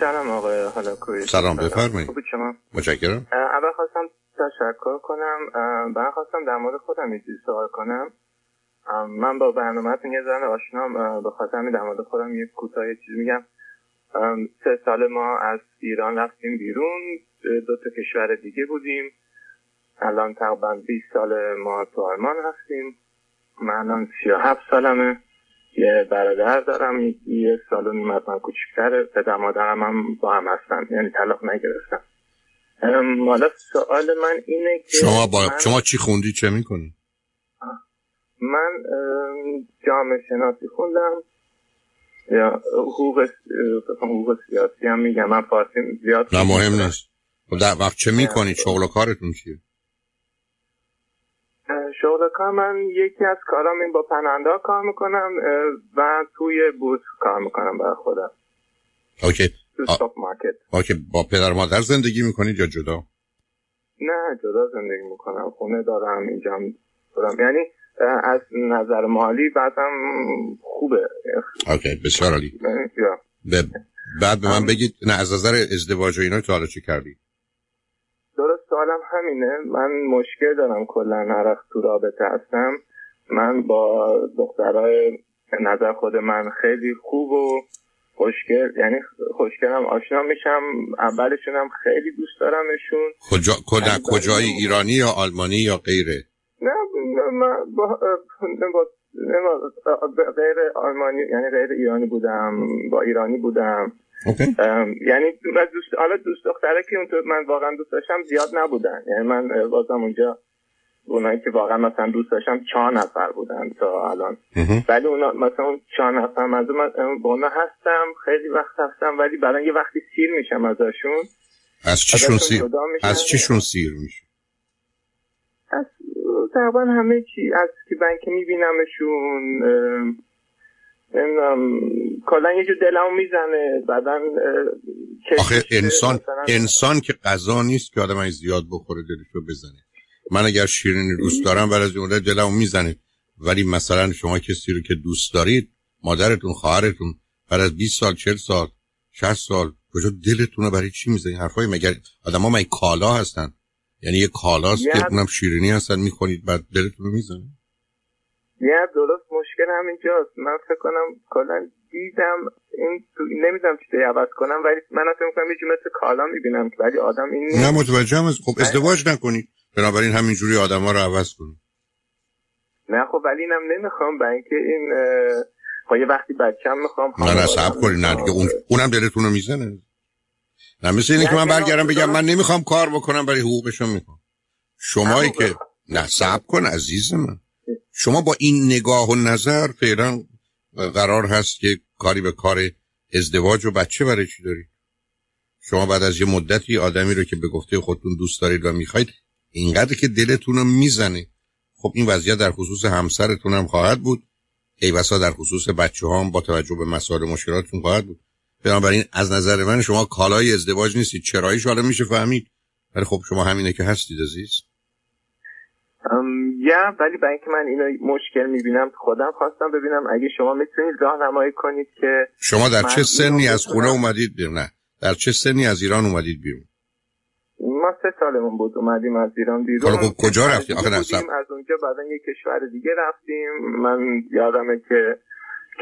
سلام آقای هلاکوی سلام بفرمایید. خوبی شما؟ متشکرم. اول خواستم تشکر کنم. من خواستم در مورد خودم یه سوال کنم. من با برنامه یه زن آشنام به خاطر در مورد خودم یه کوتاه چیز میگم. سه سال ما از ایران رفتیم بیرون دو تا کشور دیگه بودیم. الان تقریبا 20 سال ما تو آلمان هستیم. من الان 37 سالمه. یه برادر دارم یه سال و نیم از من کوچکتره پدر مادرم هم با هم هستن یعنی طلاق نگرفتم حالا سوال من اینه که شما با... شما چی خوندی؟ چه می‌کنی؟ من جامعه شناسی خوندم. یا حقوق حقوق سیاسی هم میگم. من فارسی زیاد نه مهم نیست. خب در وقت چه می‌کنی؟ شغل و کارتون چیه؟ شغل کار من یکی از کارام این با پننده کار می‌کنم و توی بوت کار می‌کنم برای خودم. اوکی. مارکت اوکی. با پدر مادر زندگی می‌کنید یا جدا؟ نه جدا زندگی می‌کنم. خونه دارم اینجا دارم. یعنی از نظر مالی بعدم خوبه. اوکی. بسیار عالی. بعد به من بگید نه از نظر ازدواج و اینا تو حالا چی کردی؟ درست سوالم همینه. من مشکل دارم کلا هر تو رابطه هستم. من با دخترای نظر خود من خیلی خوب و خوشگل یعنی خوشگلم آشنا میشم. اولشون هم خیلی دوست دارمشون. کجا کجای ایرانی یا آلمانی یا غیره؟ نه من با, غیر آلمانی یعنی غیر ایرانی بودم با ایرانی بودم. یعنی دوست حالا دوست دختره که اونطور من واقعا دوست داشتم زیاد نبودن. یعنی من بازم اونجا اونایی که واقعا مثلا دوست داشتم چهار نفر بودن تا الان. ولی اونا مثلا اون چهار نفر من با اونا هستم خیلی وقت هستم ولی برای یه وقتی سیر میشم ازشون از چیشون سیر از چیشون سیر میشه از تقریبا همه چی از که من که میبینمشون نمی‌دونم. کلا یه جور دلمو می‌زنه. بعدا آخه انسان انسان که غذا نیست که آدم زیاد بخوره دلشو بزنه. من اگر شیرینی دوست دارم برای از اون دلمو می‌زنه. ولی مثلا شما کسی رو که دوست دارید مادرتون خواهرتون بعد از 20 سال 40 سال 60 سال کجا دلتون رو برای چی می‌زنید؟ حرفای مگر آدم ها کالا هستن؟ یعنی یه کالاست که اونم شیرینی هستن می‌خونید بعد دلتون رو می‌زنید یه درست مشکل همینجاست. من فکر کنم کلا دیدم این تو نمی‌دونم چی عوض کنم ولی من فکر می‌کنم یه مثل کالا می‌بینم ولی آدم این نه متوجهم از خب ازدواج نکنید بنابراین همینجوری آدما رو عوض کنید نه خب ولی اینم نمی‌خوام برای اینکه این خب یه وقتی بچه‌م می‌خوام نه نه صبر کنید نه دیگه اون اونم دلتون رو می‌زنه. نه مثل اینه که من برگردم بگم من نمی‌خوام کار بکنم برای حقوقشو می‌خوام. شمایی که نه صبر کن عزیز من. شما با این نگاه و نظر فعلا قرار هست که کاری به کار ازدواج و بچه برای چی دارید؟ شما بعد از یه مدتی آدمی رو که به گفته خودتون دوست دارید و می‌خواید اینقدر که دلتون رو می‌زنه. خب این وضعیت در خصوص همسرتون هم خواهد بود. ای بسا در خصوص بچه هم با توجه به مسائل مشکلاتتون خواهد بود. بنابراین از نظر من شما کالای ازدواج نیستید چرایش حالا میشه فهمید. ولی خب شما همینه که هستید عزیز. یا ولی برای اینکه من اینو مشکل می‌بینم خودم خواستم ببینم اگه شما می‌تونید راهنمایی کنید که شما در چه سنی از خونه اومدید بیرون؟ نه. در چه سنی از ایران اومدید بیرون؟ ما سه سالمون بود اومدیم از ایران بیرون. خب کجا رفتیم؟ آخه از اونجا بعدا یه کشور دیگه رفتیم. من یادمه که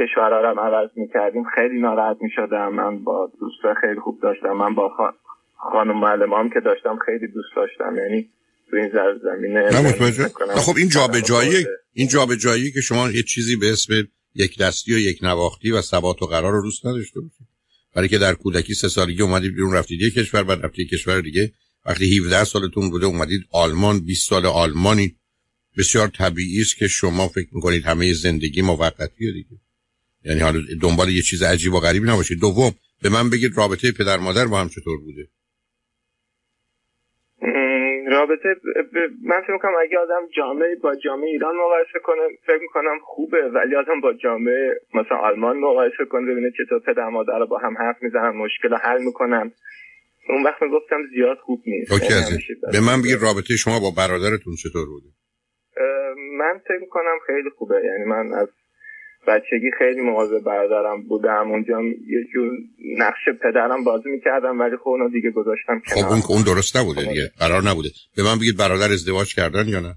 کشورها رو عوض می‌کردیم. خیلی ناراحت می‌شدم. من با دوست خیلی خوب داشتم. من با خانم معلمام که داشتم خیلی دوست داشتم. یعنی تو این زمینه خب این جابجایی این جابجایی که شما یه چیزی به اسم یک دستی و یک نواختی و ثبات و قرار رو دوست نداشته باشید. برای که در کودکی سه سالگی اومدید بیرون رفتید یک کشور بعد رفتید کشور دیگه. وقتی 17 سالتون بوده اومدید آلمان 20 سال آلمانی. بسیار طبیعی است که شما فکر می‌کنید همه زندگی موقتیه دیگه. یعنی حالا دنبال یه چیز عجیب و غریبی نباشید. دوم به من بگید رابطه پدر مادر با هم چطور بوده؟ رابطه من فکر می‌کنم اگه آدم جامعه با جامعه ایران مقایسه کنه فکر می‌کنم خوبه. ولی آدم با جامعه مثلا آلمان مقایسه کنه ببینه چطور پدر مادر با هم حرف می‌زنن مشکل حل می‌کنن. اون وقت گفتم زیاد خوب نیست. اوکی به من بگید رابطه شما با برادرتون چطور بوده؟ من فکر می‌کنم خیلی خوبه. یعنی من از بچگی خیلی مواظب برادرم بودم. اونجا یه جور نقش پدرم بازی می‌کردم ولی خب اونو دیگه گذاشتم خب اون اون درست نبوده دیگه. قرار نبوده. به من بگید برادر ازدواج کردن یا نه؟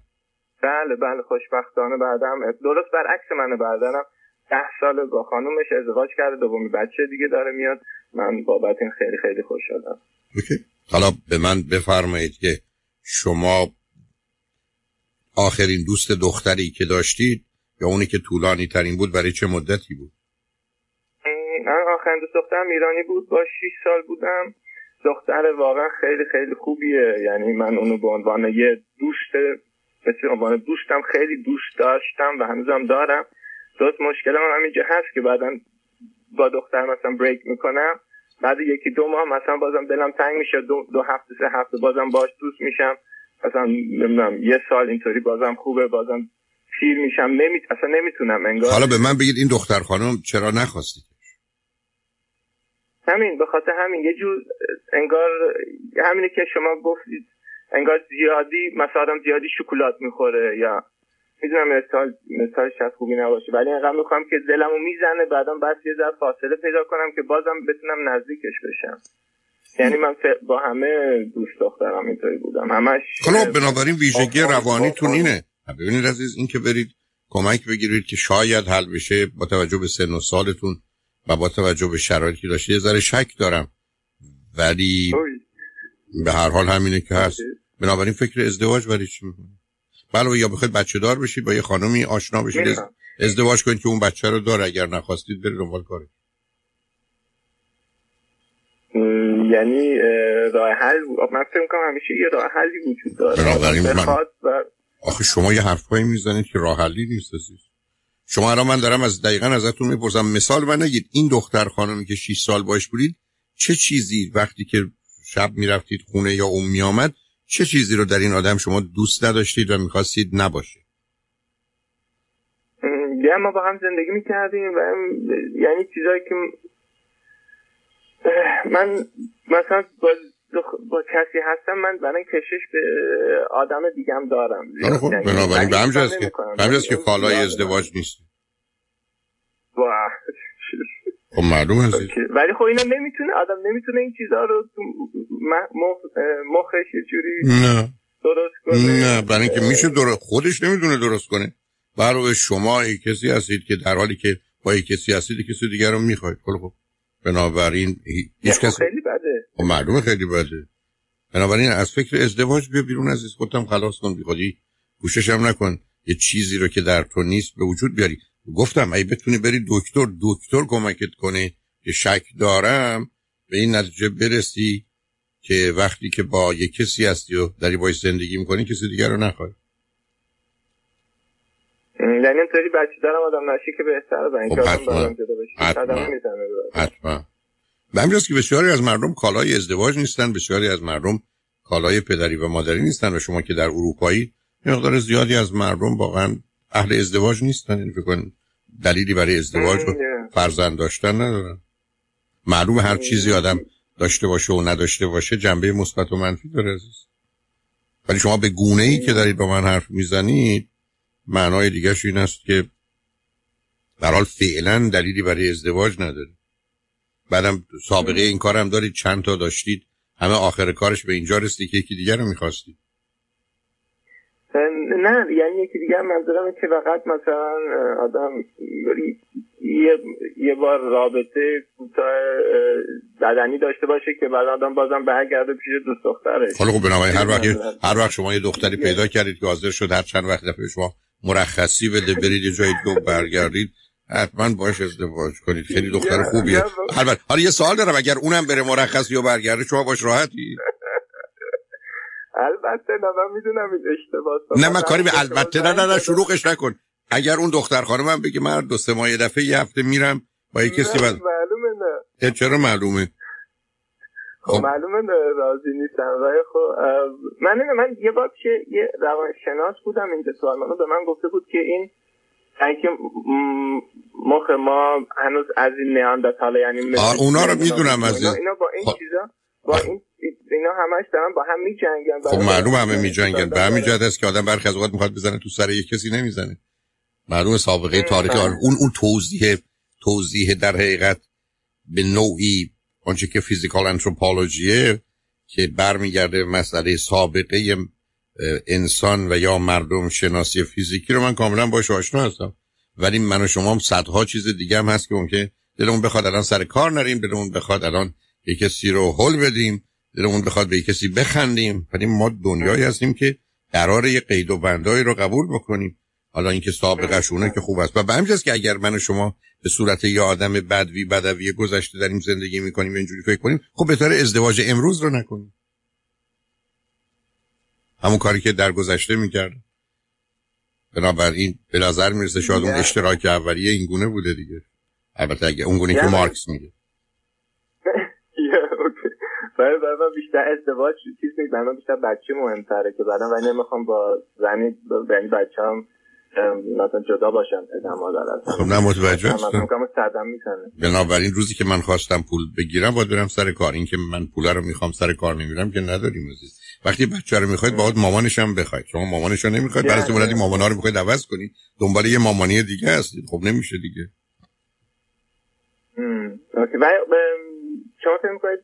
بله بله. خوشبختانه بعدم درست برعکس منه برادرم. ده سال با خانومش ازدواج کرده. دومی بچه دیگه داره میاد. من بابت این خیلی خیلی خوشحالم اوکی. حالا به من بفرمایید که شما آخرین دوست دختری که داشتید یا اونی که طولانی ترین بود برای چه مدتی بود؟ من آخرین دخترم ایرانی بود با 6 سال بودم. دختر واقعا خیلی خیلی خوبیه. یعنی من اونو به عنوان یه دوست مثل عنوان دوستم خیلی دوست داشتم و هنوزم دارم. دوست مشکل من همینجا هست که بعدا با دختر مثلا بریک می‌کنم. بعد یکی دو ماه مثلا بازم دلم تنگ میشه. دو, دو هفته سه هفته بازم باش دوست میشم. مثلا نمی‌دونم یه سال اینطوری بازم خوبه. بازم پیر میشم نمی... اصلا نمی‌تونم انگار. حالا به من بگید این دختر خانم چرا نخواستید همین به خاطر همین. یه جور انگار همینه که شما گفتید انگار زیادی مثلا زیادی شکلات می‌خوره یا می‌دونم مثال مثال شاید خوبی نباشه ولی انقدر می‌خوام که دلمو می‌زنه بعدم بس یه ذره فاصله پیدا کنم که بازم بتونم نزدیکش بشم. یعنی من با همه دوست دخترم اینطوری بودم. همش خب بنابراین ویژگی روانیتون اینه. ببینید عزیز این که برید کمک بگیرید که شاید حل بشه با توجه به سن و سالتون و با توجه به شرایطی داشته یه ذره شک دارم. ولی به هر حال همینه که هست. بنابراین فکر ازدواج برای چی می‌کنید؟ بله یا بخواید بچه دار بشید با یه خانمی آشنا بشید. ازدواج کنید که اون بچه رو داره. اگر نخواستید برید دنبال کارش یعنی راه حل من فکر کنم همیشه یه راه حلی وجود داره. بنابراین من... و... آخه شما یه حرفایی می‌زنید که راه حلی نیست شما الان من دارم از دقیقا ازتون می‌پرسم مثال من نگید. این دختر خانمی که 6 سال باش بودید چه چیزی وقتی که شب می‌رفتید خونه یا اون میامد چه چیزی رو در این آدم شما دوست نداشتید و می‌خواستید نباشه؟ یه ما با هم زندگی می‌کردیم و یعنی چیزایی که من مثلا با, با کسی هستم من برای کشش به آدم دیگم دارم. خب یعنی بنابراین به همجاست که به که کالای ازدواج نیست. خب معلوم هست ولی خب اینا نمی‌تونه آدم نمی‌تونه این چیزها رو مخش یه جوری نه. درست کنه. نه برای اینکه میشه درست خودش نمی‌تونه درست کنه. برای شما ای کسی هستید که در حالی که با کسی هستید کسی دیگر رو می‌خواید. خب خب. بنابراین هیچ خب کسی خیلی بده. خب معلومه خیلی بده. بنابراین از فکر ازدواج بیا بیرون از خودم خلاص کن بی خودی کوشش هم نکن. یه چیزی رو که در تو نیست به وجود بیاری. گفتم ای بتونی بری دکتر دکتر کمکت کنه. که شک دارم. به این نتیجه برسی که وقتی که با یه کسی هستی و داری باید زندگی می‌کنی کسی دیگر رو نخوای. یعنی اینطوری بچه دارم آدم نشی که بهتره اینکه خب، آدم جدا بشی حتما. به همجاست که بسیاری از مردم کالای ازدواج نیستن بسیاری از مردم کالای پدری و مادری نیستن و شما که در اروپایی مقدار زیادی از مردم واقعا اهل ازدواج نیستن. این یعنی فکر دلیلی برای ازدواج و فرزند داشتن ندارن. معلوم هر چیزی آدم داشته باشه و نداشته باشه جنبه مثبت و منفی داره عزیز. ولی شما به گونه ای که دارید با من حرف می‌زنید معنای دیگرش این است که در حال فعلا دلیلی برای ازدواج ندارید بعدم سابقه این کارم دارید چند تا داشتید. همه آخر کارش به اینجا رسید که یکی دیگر رو می‌خواستید. نه یعنی یکی دیگر منظورم که فقط مثلا آدم یه, یه بار رابطه کوتاه بدنی داشته باشه که بعد آدم بازم برگرده پیش دوست دخترش. حالا خب بنابراین هر وقت هر وقت شما یه دختری پیدا کردید که حاضر شد هر چند وقت دفعه شما مرخصی بده برید یه جای دو برگردید حتما باش ازدواج کنید. خیلی دختر خوبیه. البته حالا یه سوال دارم. اگر اونم بره مرخصی و برگرده شما باش راحتی؟ البته نه من می‌دونم این اشتباه نه من کاری به البته نه نه شروعش نکن. اگر اون دختر خانمم بگه من دو سه ماه دفعه یه هفته میرم با یه کسی بعد معلومه نه. چرا معلومه؟ خب, خب. معلومه نه راضی نیستم. ولی خب من من یه بار که یه روانشناس بودم اینجا سوال منو به من گفته بود که این اینکه مخ ما هنوز از این نیاندرتال یعنی اونا رو می‌دونم از این اینا با این خب. چیزا با این اینا همش دارن با هم میجنگن خب معلوم همه میجنگن به همین جهت است که آدم برخی از اوقات می‌خواد بزنه تو سر یک کسی نمی‌زنه معلوم سابقه تاریخی. اون اون توضیح توضیح در حقیقت به نوعی آنچه که فیزیکال انتروپولوژیه که برمیگرده مسئله سابقه انسان و یا مردم شناسی فیزیکی رو من کاملا باش آشنا هستم. ولی من و شما هم صدها چیز دیگه هم هست که ممکن دلمون بخواد الان سر کار نریم دلمون بخواد الان یه کسی رو حل بدیم دلمون بخواد به کسی بخندیم. ولی ما دنیایی هستیم که قرار یه قید و بندایی رو قبول بکنیم. حالا اینکه سابقه که خوب است. و به همجاست که اگر من و شما به صورت یه آدم بدوی بدوی گذشته داریم زندگی می‌کنیم اینجوری فکر کنیم خب بهتر ازدواج امروز رو نکنیم. همون کاری که در گذشته می‌کرد. بنابراین به نظر می‌رسه شاید اون اشتراک اولیه این گونه بوده دیگه. البته اگه اون گونه که مارکس میگه. برای من بیشتر ازدواج چیز نیست. برای من بیشتر بچه مهمتره که بعدا و نمی‌خوام با زنی یعنی بچه هم مثلا جدا باشن پدر مادر خب نه متوجه هستم. بنابراین روزی که من خواستم پول بگیرم باید برم سر کار. این که من پول رو می‌خوام سر کار نمیرم که نداریم عزیز. وقتی بچه رو می‌خواید باید مامانش هم بخواید. شما مامانش رو نمی‌خواید برای تو مامانا مامان رو می‌خواید عوض کنید دنبال یه مامانی دیگه هستید خب نمیشه دیگه. شما فکر می‌کنید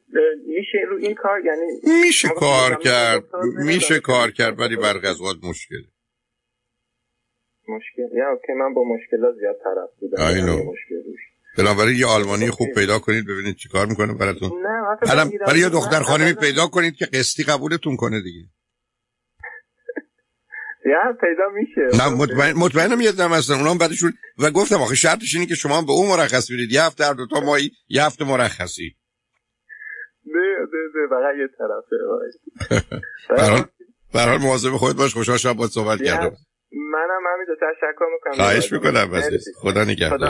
میشه رو این کار؟ یعنی میشه کار کرد. میشه کار کرد ولی برقضوات مشکله. مشکل یا اوکی من با مشکلات زیاد طرف بودم بنابراین یه آلمانی خوب پیدا کنید ببینید چیکار می‌کنه براتون. نه برای یه دختر خانمی پیدا کنید که قسطی قبولتون کنه دیگه. یا پیدا میشه. نه مطمئن مطمئنم یه دم هستن اونام بعدشون و گفتم آخه شرطش اینه که شما به اون مرخص بدید یه هفته هر دو تا مایی یه هفته مرخصی. نه نه نه فقط یه طرفه برحال مواظب خودت باش. خوشحال شب باید صحبت کردم. منم همینطور تشکر می‌کنم. خواهش می‌کنم خدا نگهدار.